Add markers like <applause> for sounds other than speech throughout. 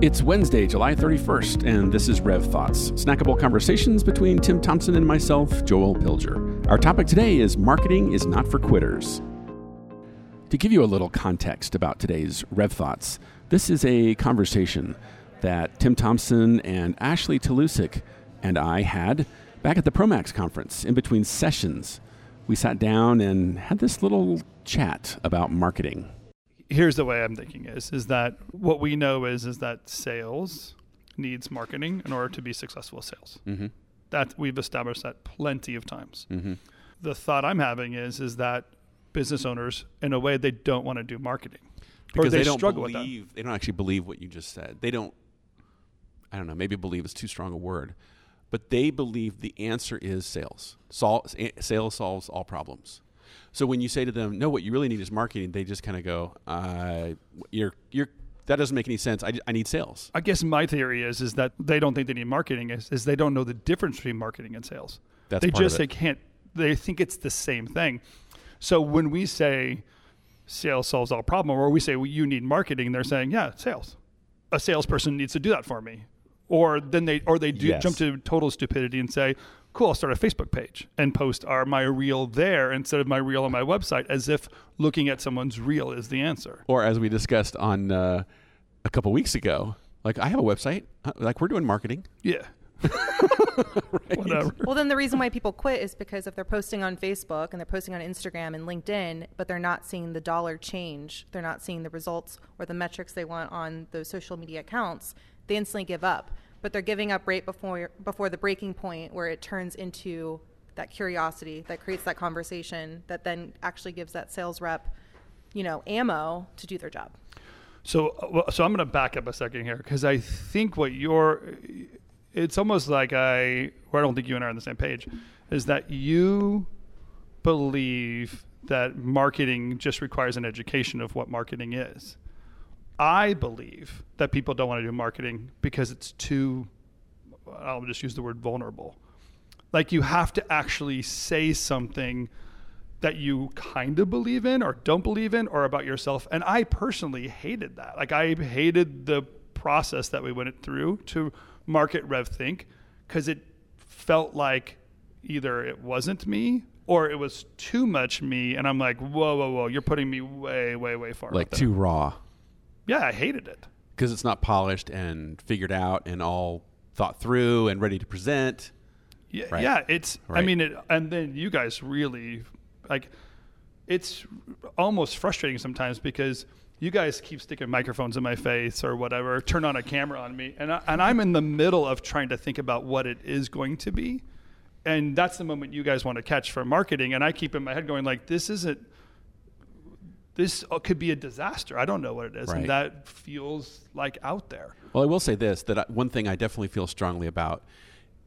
It's Wednesday, July 31st, and this is Rev Thoughts, snackable conversations between Tim Thompson and myself, Joel Pilger. Our topic today is Marketing is Not for Quitters. To give you a little context about today's Rev Thoughts, this is a conversation that Tim Thompson and Ashley Talusik and I had back at the Promax conference in between sessions. We sat down and had this little chat about marketing here's the way I'm thinking is is that what we know is is that sales needs marketing in order to be successful sales. Mm-hmm. That we've established that plenty of times. Mm-hmm. The thought I'm having is is that business owners, in a way, they don't want to do marketing because they, they, don't struggle believe, with that. They don't actually believe what you just said. They don't. I don't know. Maybe believe is too strong a word, but they believe the answer is sales. Sol- sales solves all problems. So when you say to them, "No, what you really need is marketing," they just kind of go, uh, "You're you're." That doesn't make any sense. I, I need sales. I guess my theory is is that they don't think they need marketing. Is, is they don't know the difference between marketing and sales. That's they just they can't. They think it's the same thing. So when we say sales solves all problem, or we say well, you need marketing, they're saying yeah, sales. A salesperson needs to do that for me or then they or they do yes. jump to total stupidity and say cool, I'll start a Facebook page and post our my reel there instead of my reel on my website, as if looking at someone's reel is the answer. Or as we discussed on uh, a couple weeks ago, like I have a website, like we're doing marketing. Yeah. <laughs> right. Whatever. Well, then the reason why people quit is because if they're posting on Facebook and they're posting on Instagram and LinkedIn, but they're not seeing the dollar change, they're not seeing the results or the metrics they want on those social media accounts, they instantly give up but they're giving up right before before the breaking point where it turns into that curiosity that creates that conversation that then actually gives that sales rep, you know, ammo to do their job. So, uh, so I'm going to back up a second here because I think what you're, it's almost like I, or I don't think you and I are on the same page, is that you believe that marketing just requires an education of what marketing is. I believe that people don't want to do marketing because it's too, I'll just use the word vulnerable. Like you have to actually say something that you kind of believe in or don't believe in or about yourself. And I personally hated that. Like I hated the process that we went through to market RevThink because it felt like either it wasn't me or it was too much me. And I'm like, whoa, whoa, whoa, you're putting me way, way, way far. Like too raw. Yeah, I hated it because it's not polished and figured out and all thought through and ready to present. Yeah, right. yeah. It's. Right. I mean, it, and then you guys really like. It's almost frustrating sometimes because you guys keep sticking microphones in my face or whatever, turn on a camera on me, and I, and I'm in the middle of trying to think about what it is going to be, and that's the moment you guys want to catch for marketing, and I keep in my head going like, this isn't this uh, could be a disaster. I don't know what it is, right. and that feels like out there. Well, I will say this: that one thing I definitely feel strongly about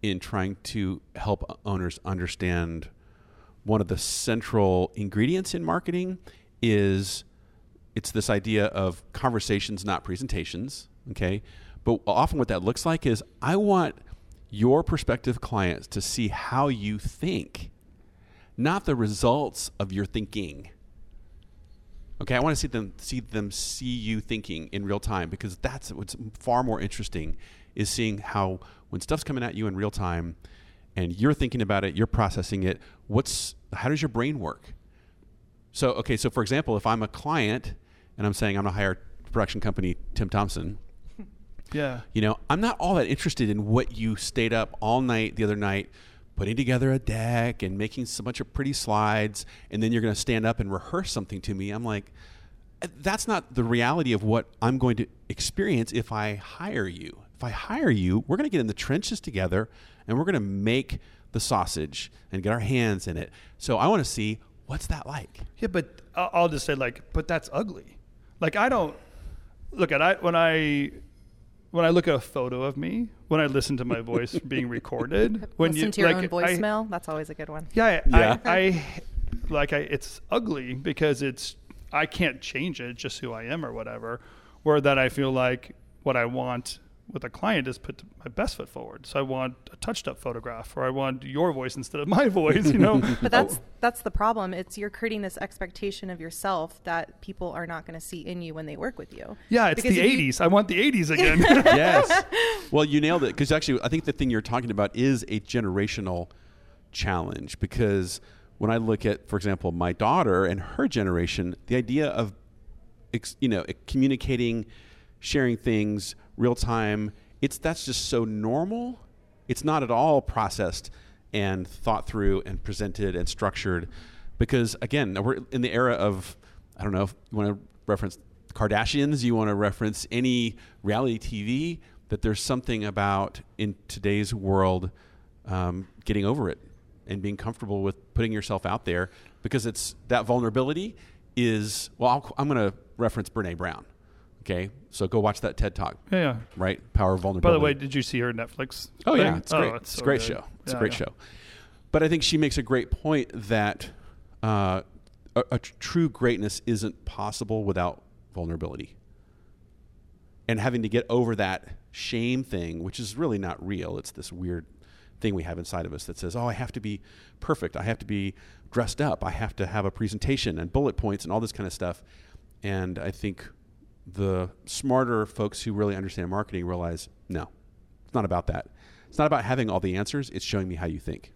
in trying to help owners understand one of the central ingredients in marketing is it's this idea of conversations, not presentations. Okay, but often what that looks like is I want your prospective clients to see how you think, not the results of your thinking. Okay, I want to see them see them see you thinking in real time because that's what's far more interesting is seeing how when stuff's coming at you in real time and you're thinking about it, you're processing it, what's how does your brain work? So, okay, so for example, if I'm a client and I'm saying I'm going to hire production company Tim Thompson, <laughs> yeah. You know, I'm not all that interested in what you stayed up all night the other night putting together a deck and making so bunch of pretty slides, and then you're going to stand up and rehearse something to me. I'm like, uh, that's not the reality of what I'm going to experience if I hire you. If I hire you, we're going to get in the trenches together and we're going to make the sausage and get our hands in it. So I want to see what's that like. Yeah, but I'll just say like, but that's ugly. Like I don't look at I when I when I look at a photo of me, when I listen to my voice <laughs> being recorded, when listen you to your like, own voicemail, I, that's always a good one. Yeah, yeah. I, I, like I, it's ugly because it's I can't change it, just who I am or whatever. Or that I feel like what I want with a client is put my best foot forward. So I want a touched up photograph or I want your voice instead of my <laughs> voice, you know. but that's oh. that's the problem. It's you're creating this expectation of yourself that people are not going to see in you when they work with you. Yeah, it's because the 80s. You, I want the 80s <laughs> again. <laughs> yes. Well, you nailed it because actually I think the thing you're talking about is a generational challenge because when I look at for example my daughter and her generation, the idea of you know communicating sharing things real time. It's that's just so normal. It's not at all processed and thought through and presented and structured because again, we're in the era of I don't know if you want to reference Kardashians, you want to reference any reality TV that there's something about in today's world um, getting over it and being comfortable with putting yourself out there because it's that vulnerability is well i am going to reference brene brown Okay, so go watch that TED Talk. Yeah, yeah. Right, Power of Vulnerability. By the way, did you see her Netflix? Oh thing? yeah, it's great. Oh, it's, it's so a great good. show. It's yeah, a great show. But I think she makes a great point that uh, a, a true greatness isn't possible without vulnerability. And having to get over that shame thing, which is really not real. It's this weird thing we have inside of us that says, "Oh, I have to be perfect. I have to be dressed up. I have to have a presentation and bullet points and all this kind of stuff." And I think the smarter folks who really understand marketing realize no, it's not about that. It's not about having all the answers. It's showing me how you think.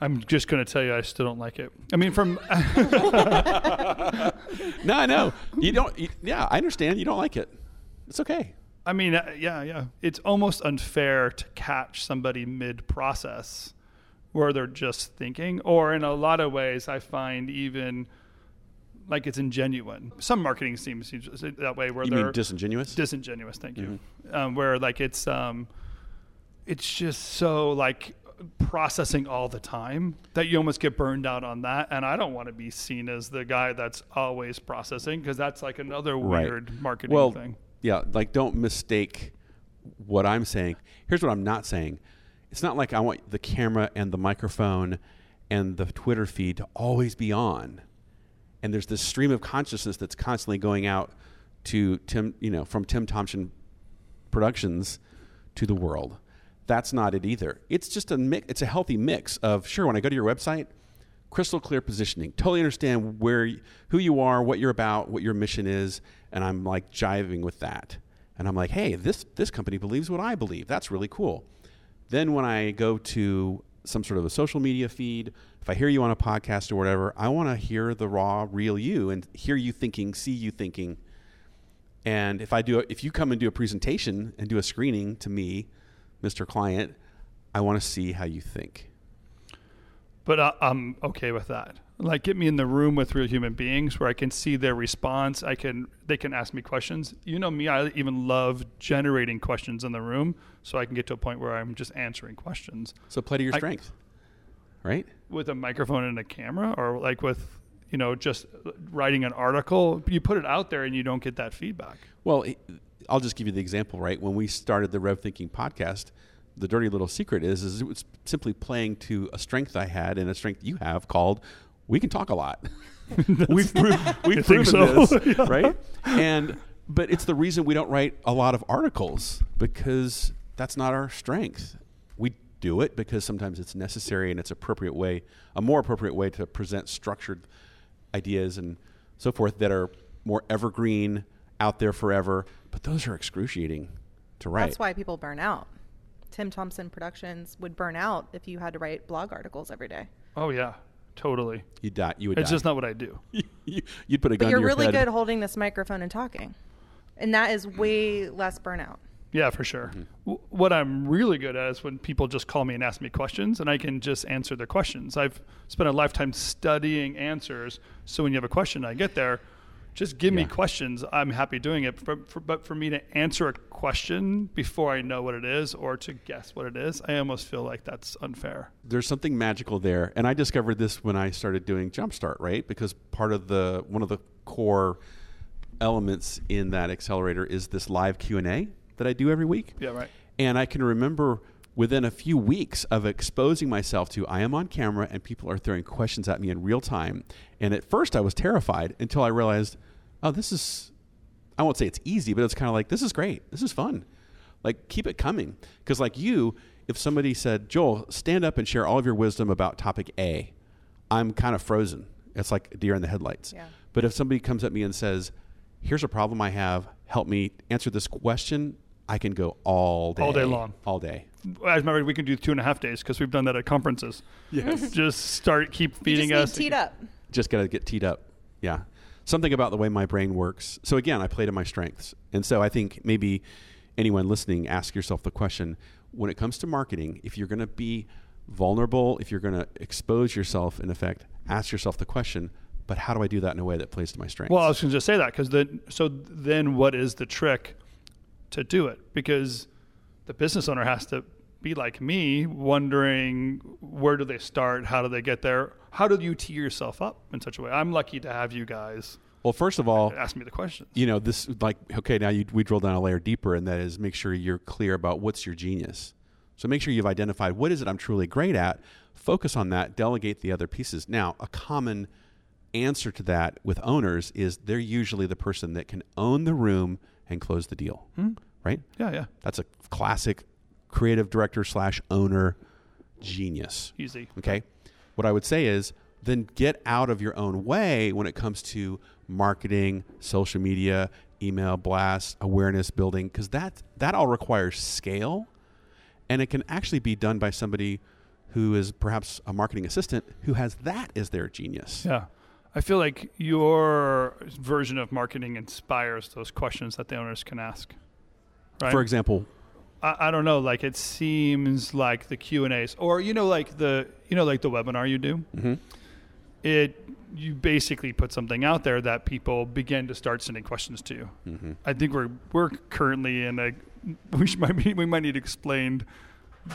I'm just going to tell you, I still don't like it. I mean, from <laughs> <laughs> no, I know you don't. You, yeah, I understand. You don't like it. It's okay. I mean, uh, yeah, yeah. It's almost unfair to catch somebody mid-process where they're just thinking, or in a lot of ways, I find even like it's ingenuine. Some marketing seems that way where you they're mean disingenuous. Disingenuous, thank you. Mm-hmm. Um, where like it's um, it's just so like processing all the time that you almost get burned out on that. And I don't want to be seen as the guy that's always processing because that's like another right. weird marketing well, thing. Yeah, like don't mistake what I'm saying. Here's what I'm not saying. It's not like I want the camera and the microphone and the Twitter feed to always be on and there's this stream of consciousness that's constantly going out to Tim, you know, from Tim Thompson Productions to the world. That's not it either. It's just a mix. It's a healthy mix of sure. When I go to your website, crystal clear positioning, totally understand where, who you are, what you're about, what your mission is, and I'm like jiving with that. And I'm like, hey, this this company believes what I believe. That's really cool. Then when I go to some sort of a social media feed if I hear you on a podcast or whatever, I want to hear the raw, real you and hear you thinking, see you thinking. And if I do, if you come and do a presentation and do a screening to me, Mr. Client, I want to see how you think. But uh, I'm okay with that. Like, get me in the room with real human beings where I can see their response. I can, they can ask me questions. You know me, I even love generating questions in the room, so I can get to a point where I'm just answering questions. So play to your I, strength right? With a microphone and a camera, or like with you know just writing an article, you put it out there and you don't get that feedback. Well, I'll just give you the example. Right when we started the Rev Thinking podcast, the dirty little secret is is it was simply playing to a strength I had and a strength you have called we can talk a lot. <laughs> we've pro- we've proven so. this, <laughs> yeah. right? And but it's the reason we don't write a lot of articles because that's not our strength We do it because sometimes it's necessary and it's appropriate way, a more appropriate way to present structured ideas and so forth that are more evergreen, out there forever. But those are excruciating to write. That's why people burn out. Tim Thompson Productions would burn out if you had to write blog articles every day. Oh yeah, totally. You die. You would. It's die. just not what I do. <laughs> you, would put a gun. But you're really head. good holding this microphone and talking, and that is way less burnout. Yeah, for sure. Mm-hmm. W- what I'm really good at is when people just call me and ask me questions, and I can just answer their questions. I've spent a lifetime studying answers, so when you have a question, I get there. Just give yeah. me questions. I'm happy doing it. For, for, but for me to answer a question before I know what it is or to guess what it is, I almost feel like that's unfair. There's something magical there, and I discovered this when I started doing Jumpstart, right? Because part of the one of the core elements in that accelerator is this live Q and A that I do every week. Yeah, right. And I can remember within a few weeks of exposing myself to I am on camera and people are throwing questions at me in real time. And at first I was terrified until I realized, oh, this is I won't say it's easy, but it's kind of like this is great. This is fun. Like keep it coming because like you, if somebody said, Joel, stand up and share all of your wisdom about topic A, I'm kind of frozen. It's like deer in the headlights. Yeah. But if somebody comes at me and says, here's a problem I have, help me answer this question, I can go all day. All day long. All day. As matter, we can do two and a half days because we've done that at conferences. Yes. <laughs> just start, keep feeding you just us. Need teed up. Just got to get teed up. Yeah. Something about the way my brain works. So again, I play to my strengths. And so I think maybe anyone listening, ask yourself the question when it comes to marketing, if you're going to be vulnerable, if you're going to expose yourself, in effect, ask yourself the question, but how do I do that in a way that plays to my strengths? Well, I was going to just say that because then, so then what is the trick to do it? Because the business owner has to be like me, wondering where do they start? How do they get there? How do you tee yourself up in such a way? I'm lucky to have you guys. Well, first of all, ask me the questions. You know, this like okay, now you, we drill down a layer deeper, and that is make sure you're clear about what's your genius. So make sure you've identified what is it I'm truly great at. Focus on that. Delegate the other pieces. Now, a common answer to that with owners is they're usually the person that can own the room and close the deal. Hmm? Right? Yeah, yeah. That's a classic creative director slash owner genius. Easy. Okay. What I would say is then get out of your own way when it comes to marketing, social media, email blast, awareness building, because that that all requires scale, and it can actually be done by somebody who is perhaps a marketing assistant who has that as their genius. Yeah. I feel like your version of marketing inspires those questions that the owners can ask. Right? For example, I, I don't know. Like it seems like the Q and A's, or you know, like the you know, like the webinar you do. Mm-hmm. It you basically put something out there that people begin to start sending questions to. Mm-hmm. I think we're we're currently in a <laughs> we might be, we might need explained.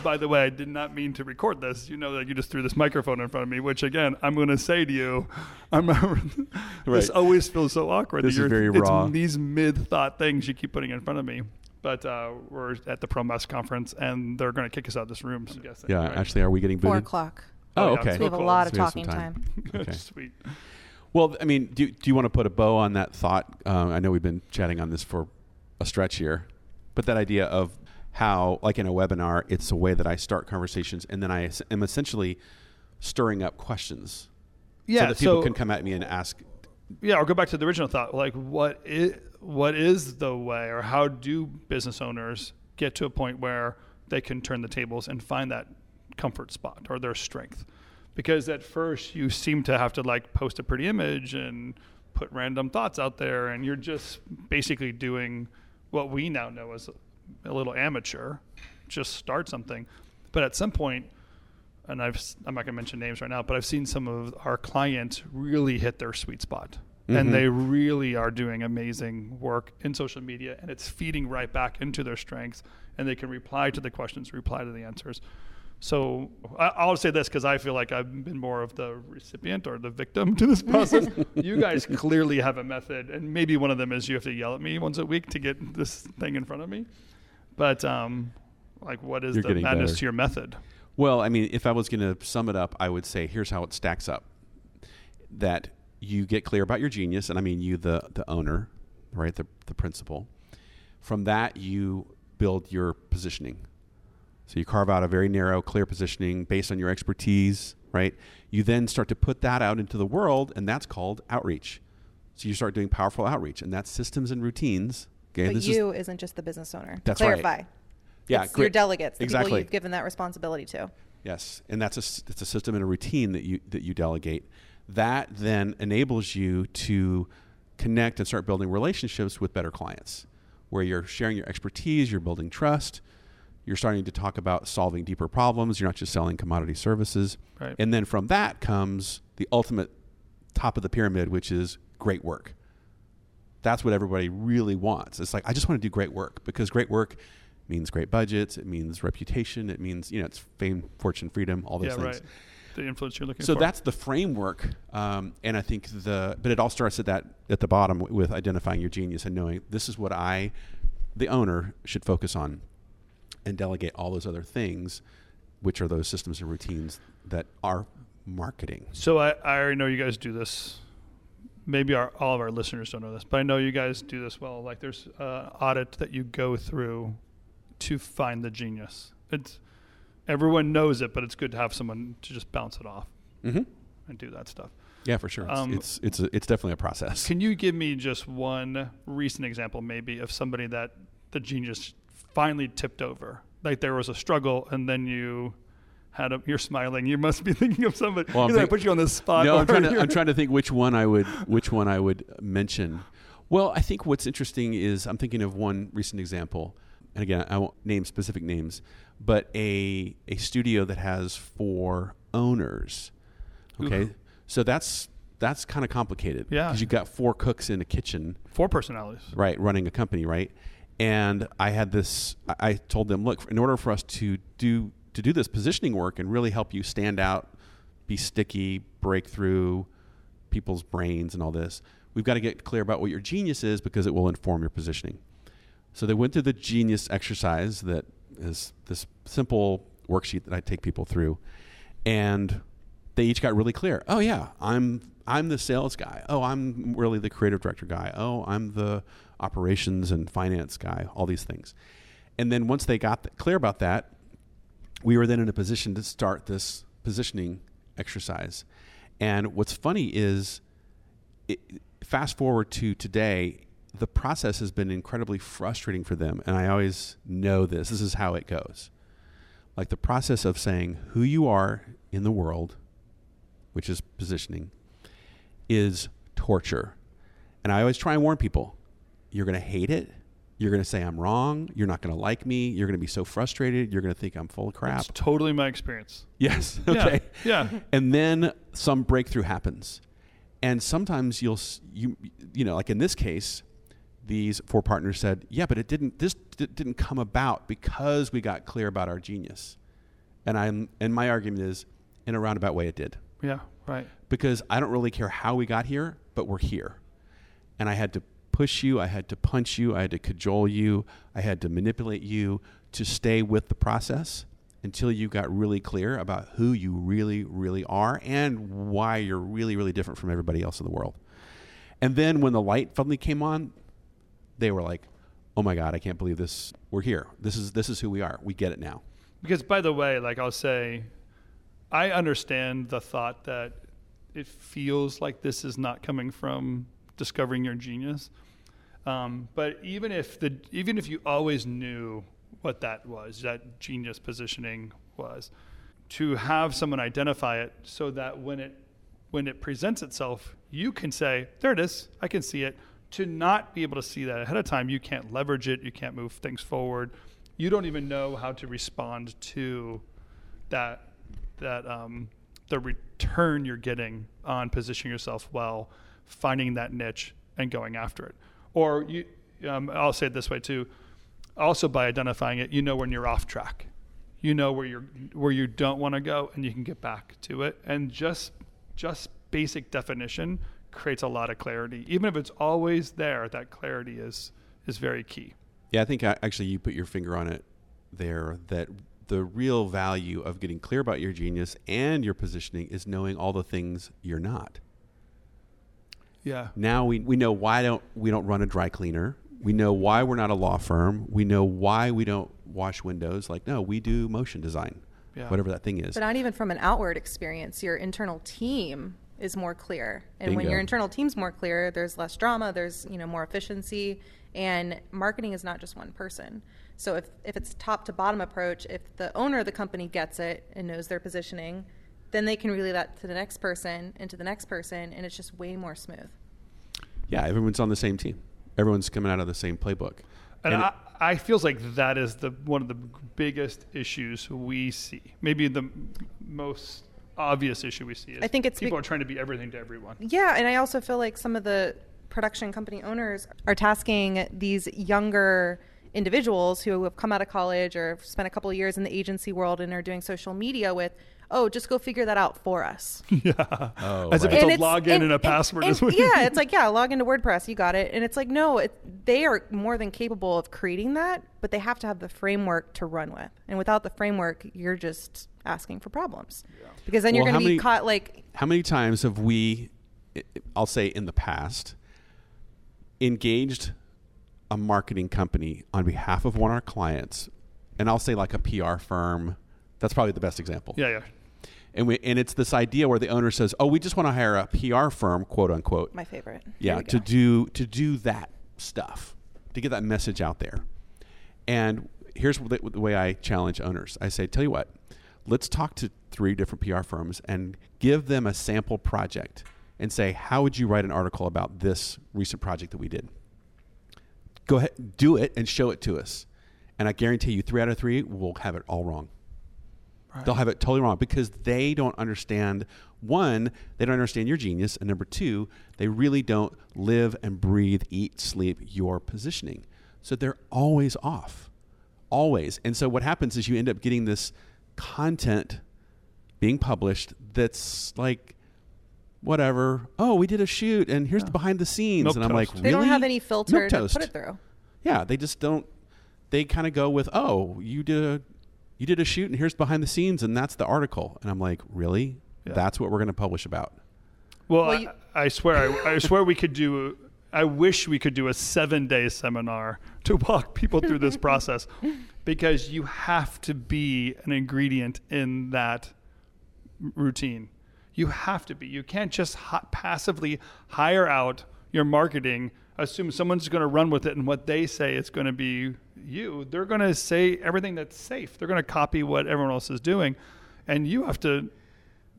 By the way, I did not mean to record this. You know that you just threw this microphone in front of me, which again, I'm going to say to you, I'm <laughs> this always feels so awkward. This is very raw. These mid thought things you keep putting in front of me but uh, we're at the Promax conference, and they're going to kick us out of this room. So guessing, yeah, right? actually, are we getting booted? Four o'clock. Oh, Oh, yeah, okay. So we have a lot of So we have talking time. Okay. <laughs> Sweet. Well, I mean, do, do you want to put a bow on that thought? Uh, I know we've been chatting on this for a stretch here, but that idea of how, like in a webinar, it's a way that I start conversations and then I am essentially stirring up questions Yeah, so that people so can come at me and ask. yeah, I'll go back to the original thought. Like, what is what is the way, or how do business owners get to a point where they can turn the tables and find that comfort spot or their strength? Because at first you seem to have to like post a pretty image and put random thoughts out there, and you're just basically doing what we now know as a little amateur. Just start something, but at some point and I've I'm not going to mention names right now, but I've seen some of our clients really hit their sweet spot, Mhm. and they really are doing amazing work in social media, and it's feeding right back into their strengths, and they can reply to the questions, reply to the answers. So I'll say this because I feel like I've been more of the recipient or the victim to this process. <laughs> you guys clearly have a method, and maybe one of them is you have to yell at me once a week to get this thing in front of me. But um, like, what is You're the getting madness better. to your method? Well, I mean, if I was going to sum it up, I would say here's how it stacks up that you get clear about your genius, and I mean you, the, the owner, right, the, the principal. From that, you build your positioning. So you carve out a very narrow, clear positioning based on your expertise, right? You then start to put that out into the world, and that's called outreach. So you start doing powerful outreach, and that's systems and routines. Okay, But this you is, not just the business owner. To That's right. clarify. yeah, it's your delegates, the people Exactly. you've given that responsibility to. Yes, and that's a s- it's a system and a routine that you that you delegate. That then enables you to connect and start building relationships with better clients, where you're sharing your expertise, you're building trust, you're starting to talk about solving deeper problems. You're not just selling commodity services, Right. and then from that comes the ultimate top of the pyramid, which is great work. That's what everybody really wants. It's like I just want to do great work because great work means great budgets. It means reputation. It means you know it's fame, fortune, freedom, all those yeah, things. right. The influence you're looking So for. So that's the framework, um, and I think the but it all starts at that at the bottom with identifying your genius and knowing this is what I, the owner, should focus on, and delegate all those other things, which are those systems and routines that are marketing. So I, I already know you guys do this. Maybe our, all of our listeners don't know this, but I know you guys do this well. Like there's uh, audit that you go through to find the genius. It's everyone knows it, but it's good to have someone to just bounce it off mm-hmm. and do that stuff. Yeah, for sure. Um, it's it's it's, a, it's definitely a process. Can you give me just one recent example, maybe, of somebody that the genius finally tipped over? Like there was a struggle, and then you had a. You're smiling. You must be <laughs> thinking of somebody. Well, Either think, I put you on the spot. No, I'm trying, to, I'm trying to think which one I would <laughs> which one I would mention. Well, I think what's interesting is I'm thinking of one recent example, and again, I won't name specific names, but a a studio that has four owners. Okay, Ooh. so that's that's kind of complicated. Yeah, because you've got four cooks in a kitchen, four personalities, right, running a company, right. And I had this. I told them, look, in order for us to do to do this positioning work and really help you stand out, be sticky, break through people's brains, and all this, we've got to get clear about what your genius is because it will inform your positioning. So they went through the genius exercise that is this simple worksheet that I take people through, and they each got really clear. Oh yeah, I'm I'm the sales guy. Oh, I'm really the creative director guy. Oh, I'm the operations and finance guy. All these things, and then once they got clear about that, we were then in a position to start this positioning exercise. And what's funny is, it, fast forward to today, the process has been incredibly frustrating for them. And I always know this. This is how it goes. Like the process of saying who you are in the world which is positioning, is torture. And I always try and warn people you're going to hate it. You're going to say I'm wrong. You're not going to like me. You're going to be so frustrated. You're going to think I'm full of crap. It's totally my experience. Yes. Okay. Yeah. yeah. And then some breakthrough happens. And sometimes you'll you you know like in this case these four partners said, "Yeah, but it didn't this didn't come about because we got clear about our genius." And I'm and my argument is in a roundabout way it did. Yeah, right. Because I don't really care how we got here, but we're here. And I had to push you, I had to punch you, I had to cajole you, I had to manipulate you to stay with the process until you got really clear about who you really, really are and why you're really, really different from everybody else in the world. And then when the light finally came on, they were like, "Oh my God, I can't believe this. We're here. This is this is who we are. We get it now." Because by the way, like I'll say, I understand the thought that it feels like this is not coming from discovering your genius. Um, but even if the even if you always knew what that was, that genius positioning was, to have someone identify it so that when it when it presents itself, you can say, "There it is. I can see it." To not be able to see that ahead of time, you can't leverage it. You can't move things forward. You don't even know how to respond to that that um, the return you're getting on positioning yourself well, finding that niche and going after it. Or you, um, I'll say it this way too. Also, by identifying it, you know when you're off track. You know where you're where you don't want to go, and you can get back to it. And just just basic definition creates a lot of clarity. Even if it's always there, that clarity is is very key. Yeah, I think actually you put your finger on it there. That the real value of getting clear about your genius and your positioning is knowing all the things you're not. Yeah. Now we, we know why don't we don't run a dry cleaner. We know why we're not a law firm. We know why we don't wash windows. Like no, we do motion design. Yeah. Whatever that thing is. But not even from an outward experience. Your internal team is more clear. And Bingo. when your internal team's more clear, there's less drama, there's, you know, more efficiency and marketing is not just one person. So if, if it's top to bottom approach, if the owner of the company gets it and knows their positioning, then they can relay that to the next person and to the next person, and it's just way more smooth. Yeah, everyone's on the same team. Everyone's coming out of the same playbook. And, and I, I feels like that is the one of the biggest issues we see. Maybe the most obvious issue we see. I think it's people be- are trying to be everything to everyone. Yeah, and I also feel like some of the production company owners are tasking these younger individuals who have come out of college or spent a couple of years in the agency world and are doing social media with oh, just go figure that out for us. <laughs> Yeah. Oh, As right. if it's and a login and, and, a password. And, and, yeah, <laughs> it's like, yeah, log into WordPress, you got it. And it's like, no, it, they are more than capable of creating that, but they have to have the framework to run with. And without the framework, you're just asking for problems. Yeah. Because then well, you're going to be caught like. How many times have we, I'll say in the past, engaged a marketing company on behalf of one of our clients and I'll say like a PR firm. That's probably the best example. Yeah, yeah. And we, and it's this idea where the owner says, "Oh, we just want to hire a PR firm, quote unquote." My favorite. Yeah, to do to do that stuff, to get that message out there. And here's the, the way I challenge owners. I say, "Tell you what, let's talk to three different PR firms and give them a sample project and say, how would you write an article about this recent project that we did?" Go ahead, do it, and show it to us. And I guarantee you, three out of three will have it all wrong. Right. They'll have it totally wrong because they don't understand one, they don't understand your genius, and number two, they really don't live and breathe, eat, sleep your positioning. So they're always off. Always. And so what happens is you end up getting this content being published that's like whatever. Oh, we did a shoot and here's yeah. the oh. behind the scenes. Milk and I'm toast. like, really? They don't have any filter to put it through. Yeah, they just don't they kind of go with, "Oh, you did a you did a shoot and here's behind the scenes and that's the article and i'm like really yeah. that's what we're going to publish about well, well I, I, swear I, I, swear we could do i wish we could do a seven day seminar to walk people through this process because you have to be an ingredient in that routine you have to be you can't just ha- passively hire out your marketing assume someone's going to run with it and what they say is going to be you, they're going to say everything that's safe. They're going to copy what everyone else is doing, and you have to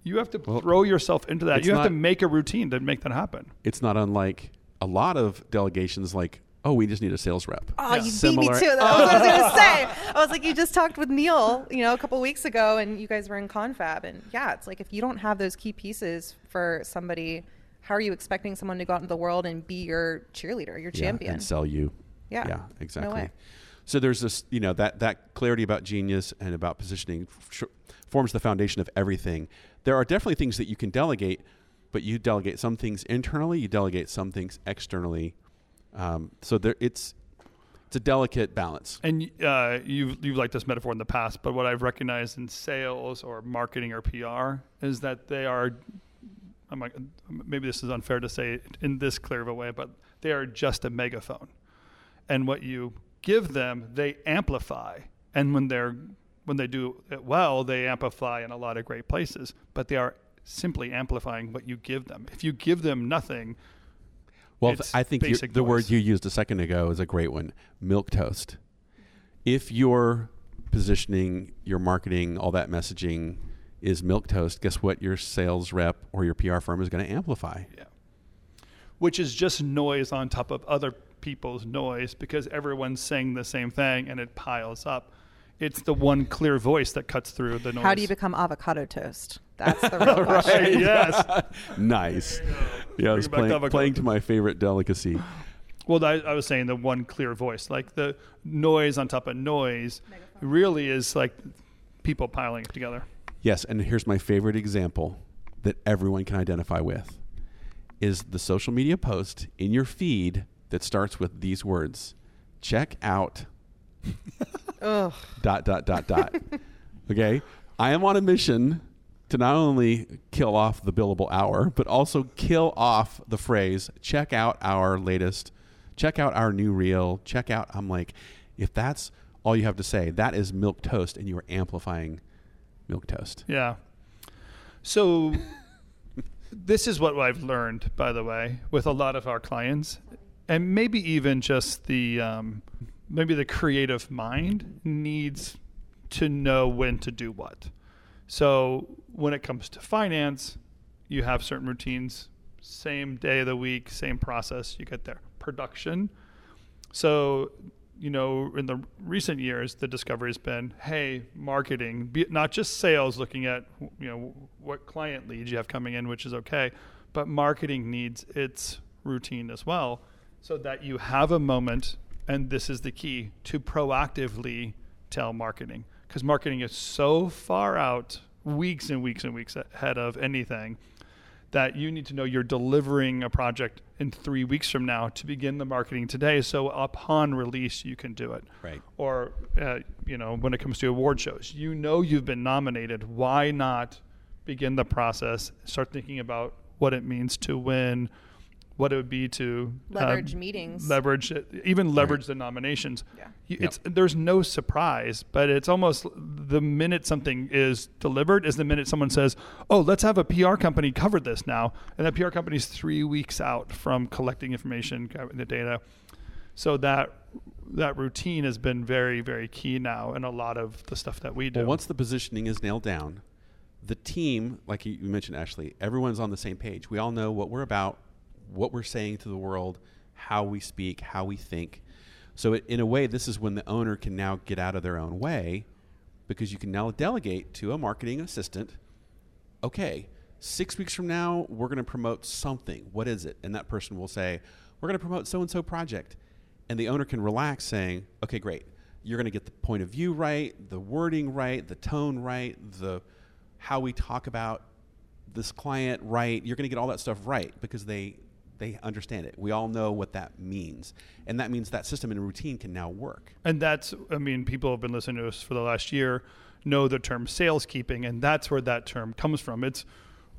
you have to well, throw yourself into that. You have not, to make a routine to make that happen. It's not unlike a lot of delegations, like. Oh, we just need a sales rep. Oh, yeah. you Similar. beat me to it. That's what I was going to say. <laughs> I was like, you just talked with Neil, you know, a couple weeks ago, and you guys were in Confab, and yeah, it's like if you don't have those key pieces for somebody, how are you expecting someone to go out into the world and be your cheerleader, your yeah, champion, and sell you? Yeah, yeah, exactly. No so there's this, you know, that that clarity about genius and about positioning f- forms the foundation of everything. There are definitely things that you can delegate, but you delegate some things internally, you delegate some things externally. Um, so there, it's it's a delicate balance. And uh, you've you've liked this metaphor in the past, but what I've recognized in sales or marketing or PR is that they are. I'm like, maybe this is unfair to say in this clear of a way, but they are just a megaphone. And what you give them, they amplify. And when they're when they do it well, they amplify in a lot of great places. But they are simply amplifying what you give them. If you give them nothing, well, I think the word you used a second ago is a great one: milk toast. If your positioning, your marketing, all that messaging is milk toast, guess what? Your sales rep or your PR firm is going to amplify. Yeah. Which is just noise on top of other people's noise because everyone's saying the same thing and it piles up. It's the one clear voice that cuts through the noise. How do you become avocado toast? That's the <laughs> real question. right, yes. <laughs> nice. Yeah, I was playing, playing to my favorite delicacy. <sighs> Well, I, I, was saying the one clear voice, like the noise on top of noise, Megaphone. really is like people piling it together. Yes, and here's my favorite example that everyone can identify with is the social media post in your feed that starts with these words check out <laughs> dot dot dot dot okay i am on a mission to not only kill off the billable hour but also kill off the phrase check out our latest check out our new reel check out i'm like if that's all you have to say that is milk toast and you are amplifying milk toast yeah so <laughs> this is what i've learned by the way with a lot of our clients and maybe even just the um, maybe the creative mind needs to know when to do what. So when it comes to finance, you have certain routines, same day of the week, same process. You get there. Production. So you know, in the recent years, the discovery has been, hey, marketing, be, not just sales, looking at you know what client leads you have coming in, which is okay, but marketing needs its routine as well so that you have a moment, and this is the key, to proactively tell marketing. Because marketing is so far out, weeks and weeks and weeks ahead of anything, that you need to know you're delivering a project in three weeks from now to begin the marketing today. So upon release, you can do it. Right. Or, uh, you know, when it comes to award shows, you know you've been nominated. Why not begin the process? Start thinking about what it means to win what it would be to leverage uh, meetings, leverage even leverage right. the nominations. Yeah. It's yep. there's no surprise, but it's almost the minute something is delivered is the minute someone says, "Oh, let's have a PR company cover this now," and that PR company is three weeks out from collecting information, covering the data. So that that routine has been very very key now in a lot of the stuff that we do. Well, once the positioning is nailed down, the team, like you mentioned, Ashley, everyone's on the same page. We all know what we're about what we're saying to the world, how we speak, how we think. So, it, in a way, this is when the owner can now get out of their own way because you can now delegate to a marketing assistant okay, six weeks from now, we're going to promote something. What is it? And that person will say, we're going to promote so and so project. And the owner can relax saying, okay, great. You're going to get the point of view right, the wording right, the tone right, the how we talk about this client right. You're going to get all that stuff right because they they understand it. We all know what that means. And that means that system and routine can now work. And that's, I mean, people have been listening to us for the last year, know the term sales keeping, and that's where that term comes from. It's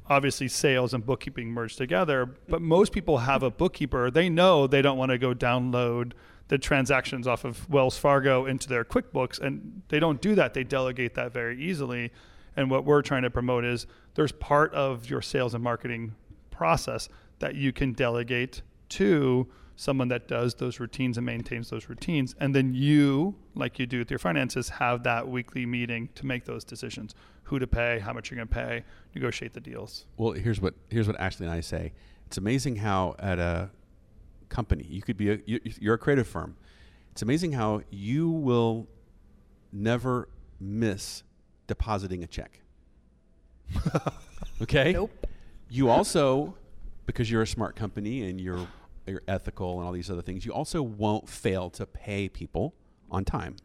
obviously sales and bookkeeping merged together, but most people have a bookkeeper. They know they don't want to go download the transactions off of Wells Fargo into their QuickBooks, and they don't do that. They delegate that very easily. And what we're trying to promote is there's part of your sales and marketing process that you can delegate to someone that does those routines and maintains those routines. And then you, like you do with your finances, have that weekly meeting to make those decisions who to pay, how much you're going to pay, negotiate the deals. Well, here's what here's what Ashley and I say. It's amazing how at a company, you could be a you're a creative firm. It's amazing how you will never miss depositing a check. <laughs> okay? Nope. You also because you're a smart company and you're you're ethical and all these other things, you also won't fail to pay people on time.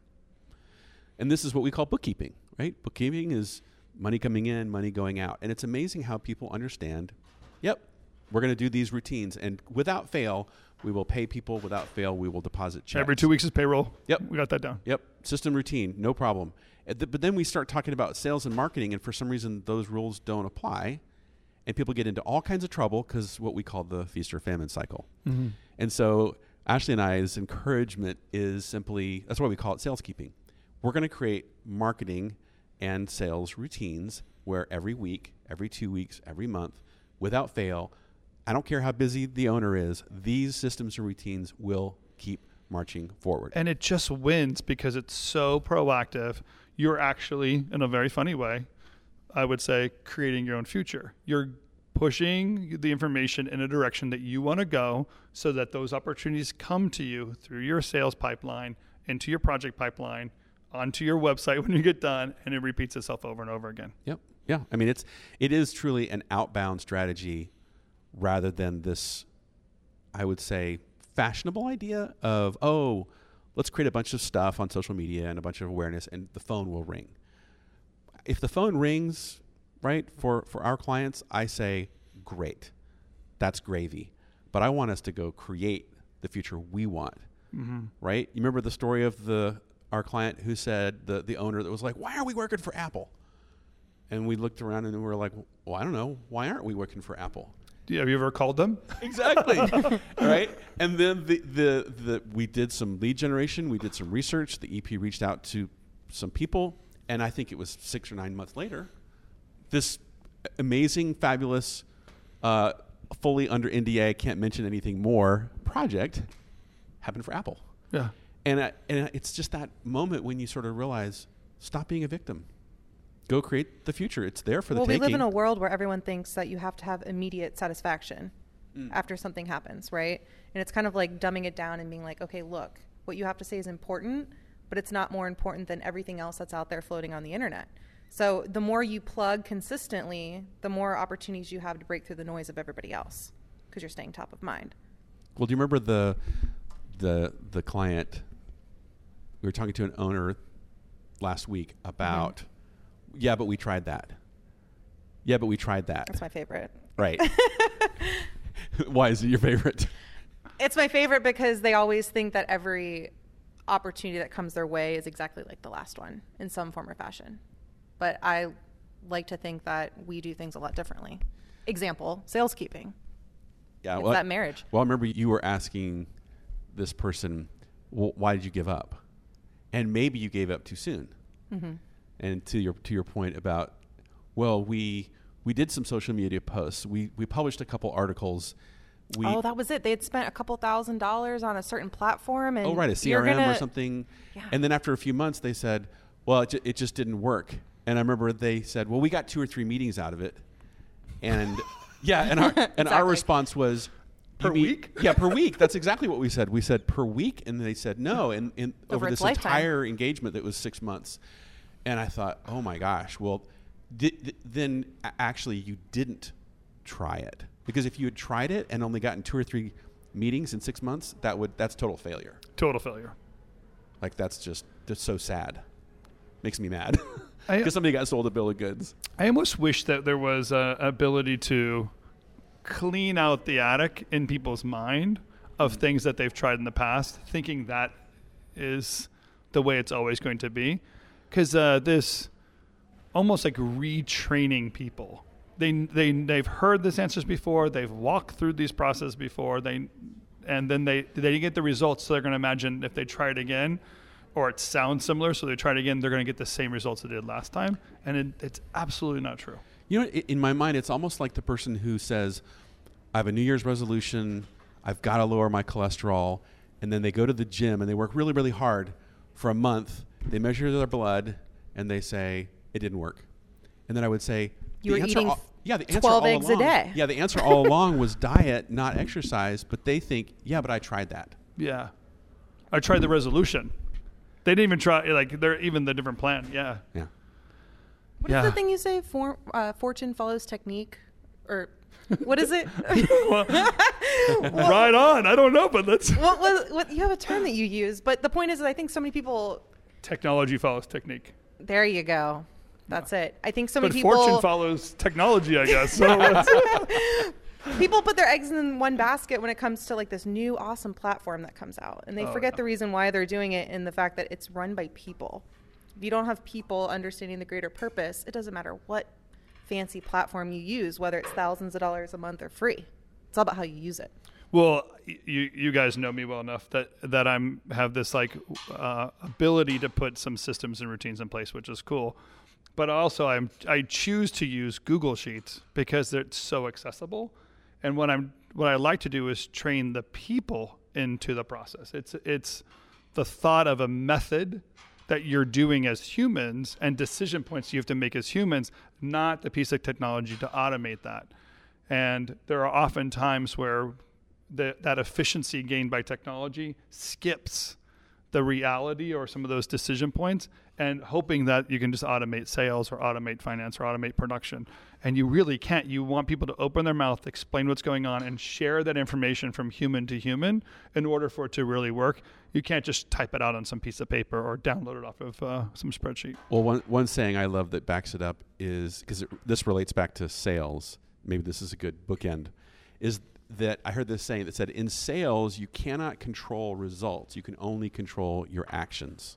And this is what we call bookkeeping, right? Bookkeeping is money coming in, money going out. And it's amazing how people understand, yep, we're going to do these routines and without fail, we will pay people without fail, we will deposit checks. Every 2 weeks is payroll. Yep. We got that down. Yep. System routine, no problem. But then we start talking about sales and marketing and for some reason those rules don't apply and people get into all kinds of trouble because what we call the feast or famine cycle. Mm-hmm. And so Ashley and I's encouragement is simply that's why we call it sales keeping. We're going to create marketing and sales routines where every week, every two weeks, every month, without fail, I don't care how busy the owner is, these systems and routines will keep marching forward. And it just wins because it's so proactive. You're actually, in a very funny way, I would say, creating your own future. You're pushing the information in a direction that you want to go so that those opportunities come to you through your sales pipeline, into your project pipeline, onto your website when you get done, and it repeats itself over and over again. Yep. Yeah. I mean, it's it is truly an outbound strategy rather than this, I would say, fashionable idea of oh, let's create a bunch of stuff on social media and a bunch of awareness, and the phone will ring if the phone rings, right, for, for our clients, I say, great. That's gravy. But I want us to go create the future we want. Mm-hmm. Right? You remember the story of the our client who said the the owner that was like, "Why are we working for Apple?" And we looked around and we were like, "Well, I don't know. Why aren't we working for Apple?" Yeah, have you ever called them? Exactly. <laughs> right? And then the, the the we did some lead generation, we did some research, the EP reached out to some people and I think it was six or nine months later, this amazing, fabulous, uh, fully under NDA, I can't mention anything more project happened for Apple. Yeah. And, uh, and it's just that moment when you sort of realize stop being a victim. Go create the future. It's there for well, the taking. Well, we live in a world where everyone thinks that you have to have immediate satisfaction mm. after something happens, right? And it's kind of like dumbing it down and being like, okay, look, what you have to say is important, but it's not more important than everything else that's out there floating on the internet. So the more you plug consistently, the more opportunities you have to break through the noise of everybody else because you're staying top of mind. Well, do you remember the the the client we were talking to an owner last week about mm-hmm. yeah, but we tried that. Yeah, but we tried that. That's my favorite. Right. <laughs> <laughs> Why is it your favorite? It's my favorite because they always think that every opportunity that comes their way is exactly like the last one in some form or fashion. But I like to think that we do things a lot differently. Example, sales keeping. Yeah, well, that marriage. Well, I remember you were asking this person, well, "Why did you give up?" And maybe you gave up too soon. Mm-hmm. And to your to your point about, well, we we did some social media posts. We we published a couple articles. We, oh, that was it. They had spent a couple thousand dollars on a certain platform, and oh right, a CRM gonna- or something. Yeah. And then after a few months, they said, well, it, ju- it just didn't work. And I remember they said, well, we got two or three meetings out of it. And <laughs> yeah, and our and our response was. Per "You mean-" week? <laughs> Yeah, per <laughs> week. That's exactly what we said. We said per week, and they said no. And, and Over over, this lifetime. entire engagement that was six months, and I thought, oh my gosh, well, di- di- then actually you didn't try it because if you had tried it and only gotten two or three meetings in six months, that would that's total failure. Total failure. Like that's just that's so sad. Makes me mad <laughs> because somebody got sold a bill of goods. I almost wish that there was a ability to clean out the attic in people's mind of things that they've tried in the past, thinking that is the way it's always going to be. Because uh, this almost like retraining people. They they they've heard these answers before. They've walked through these processes before. They and then they they get the results. So they're going to imagine if they try it again, or it sounds similar, so they try it again, they're going to get the same results they did last time. And it, it's absolutely not true. You know, in my mind, it's almost like the person who says, "I have a New Year's resolution. I've got to lower my cholesterol," and then they go to the gym and they work really, really hard for a month. They measure their blood and they say it didn't work. And then I would say, You were eating all- yeah, the answer 12 all eggs a along- day. Yeah, the answer all <laughs> along was diet, not exercise. But they think, yeah, but I tried that. Yeah. I tried the resolution. They didn't even try like they're even the different plan. Yeah. Yeah. What is Yeah. the thing you say? For, uh, fortune follows technique, or what is it? <laughs> Well, <laughs> right on. I don't know, but that's what was what? You have a term that you use, but the point is that I think so many people. technology follows technique. There you go. That's it. I think so But many people. fortune follows technology, I guess. <laughs> So people put their eggs in one basket when it comes to like this new awesome platform that comes out and they Oh, forget yeah. the reason why they're doing it in the fact that it's run by people if you don't have people understanding the greater purpose it doesn't matter what fancy platform you use whether it's thousands of dollars a month or free it's all about how you use it well, you you guys know me well enough that that I'm have this like uh, ability to put some systems and routines in place, which is cool. But also, I'm I choose to use Google Sheets because it's so accessible. And what I'm what I like to do is train the people into the process. It's it's the thought of a method that you're doing as humans and decision points you have to make as humans, not the piece of technology to automate that. And there are often times where the, that efficiency gained by technology skips the reality or some of those decision points and hoping that you can just automate sales or automate finance or automate production. And you really can't. You want people to open their mouth, explain what's going on, and share that information from human to human in order for it to really work. You can't just type it out on some piece of paper or download it off of uh, some spreadsheet. Well, one, one saying I love that backs it up is because this relates back to sales. Maybe this is a good bookend. Is that I heard this saying that said, in sales, you cannot control results, you can only control your actions.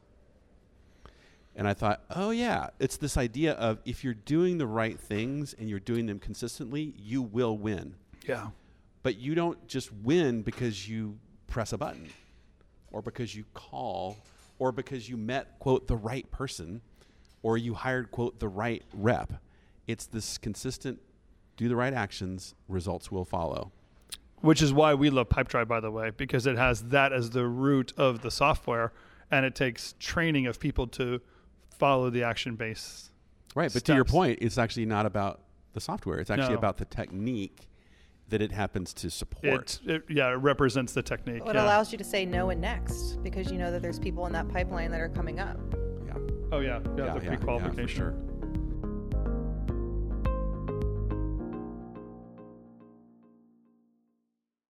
And I thought, oh, yeah, it's this idea of if you're doing the right things and you're doing them consistently, you will win. Yeah. But you don't just win because you press a button or because you call or because you met, quote, the right person or you hired, quote, the right rep. It's this consistent do the right actions, results will follow. which is why we love Pipedrive, by the way, because it has that as the root of the software, and it takes training of people to follow the action base. Right. But to your point, it's actually not about the software, it's actually No. about the technique that it happens to support. It, it, yeah, it represents the technique. Well, it yeah. allows you to say no and next because you know that there's people in that pipeline that are coming up. yeah. Oh yeah, yeah, Yeah, the yeah, yeah, pre-qualification. for sure.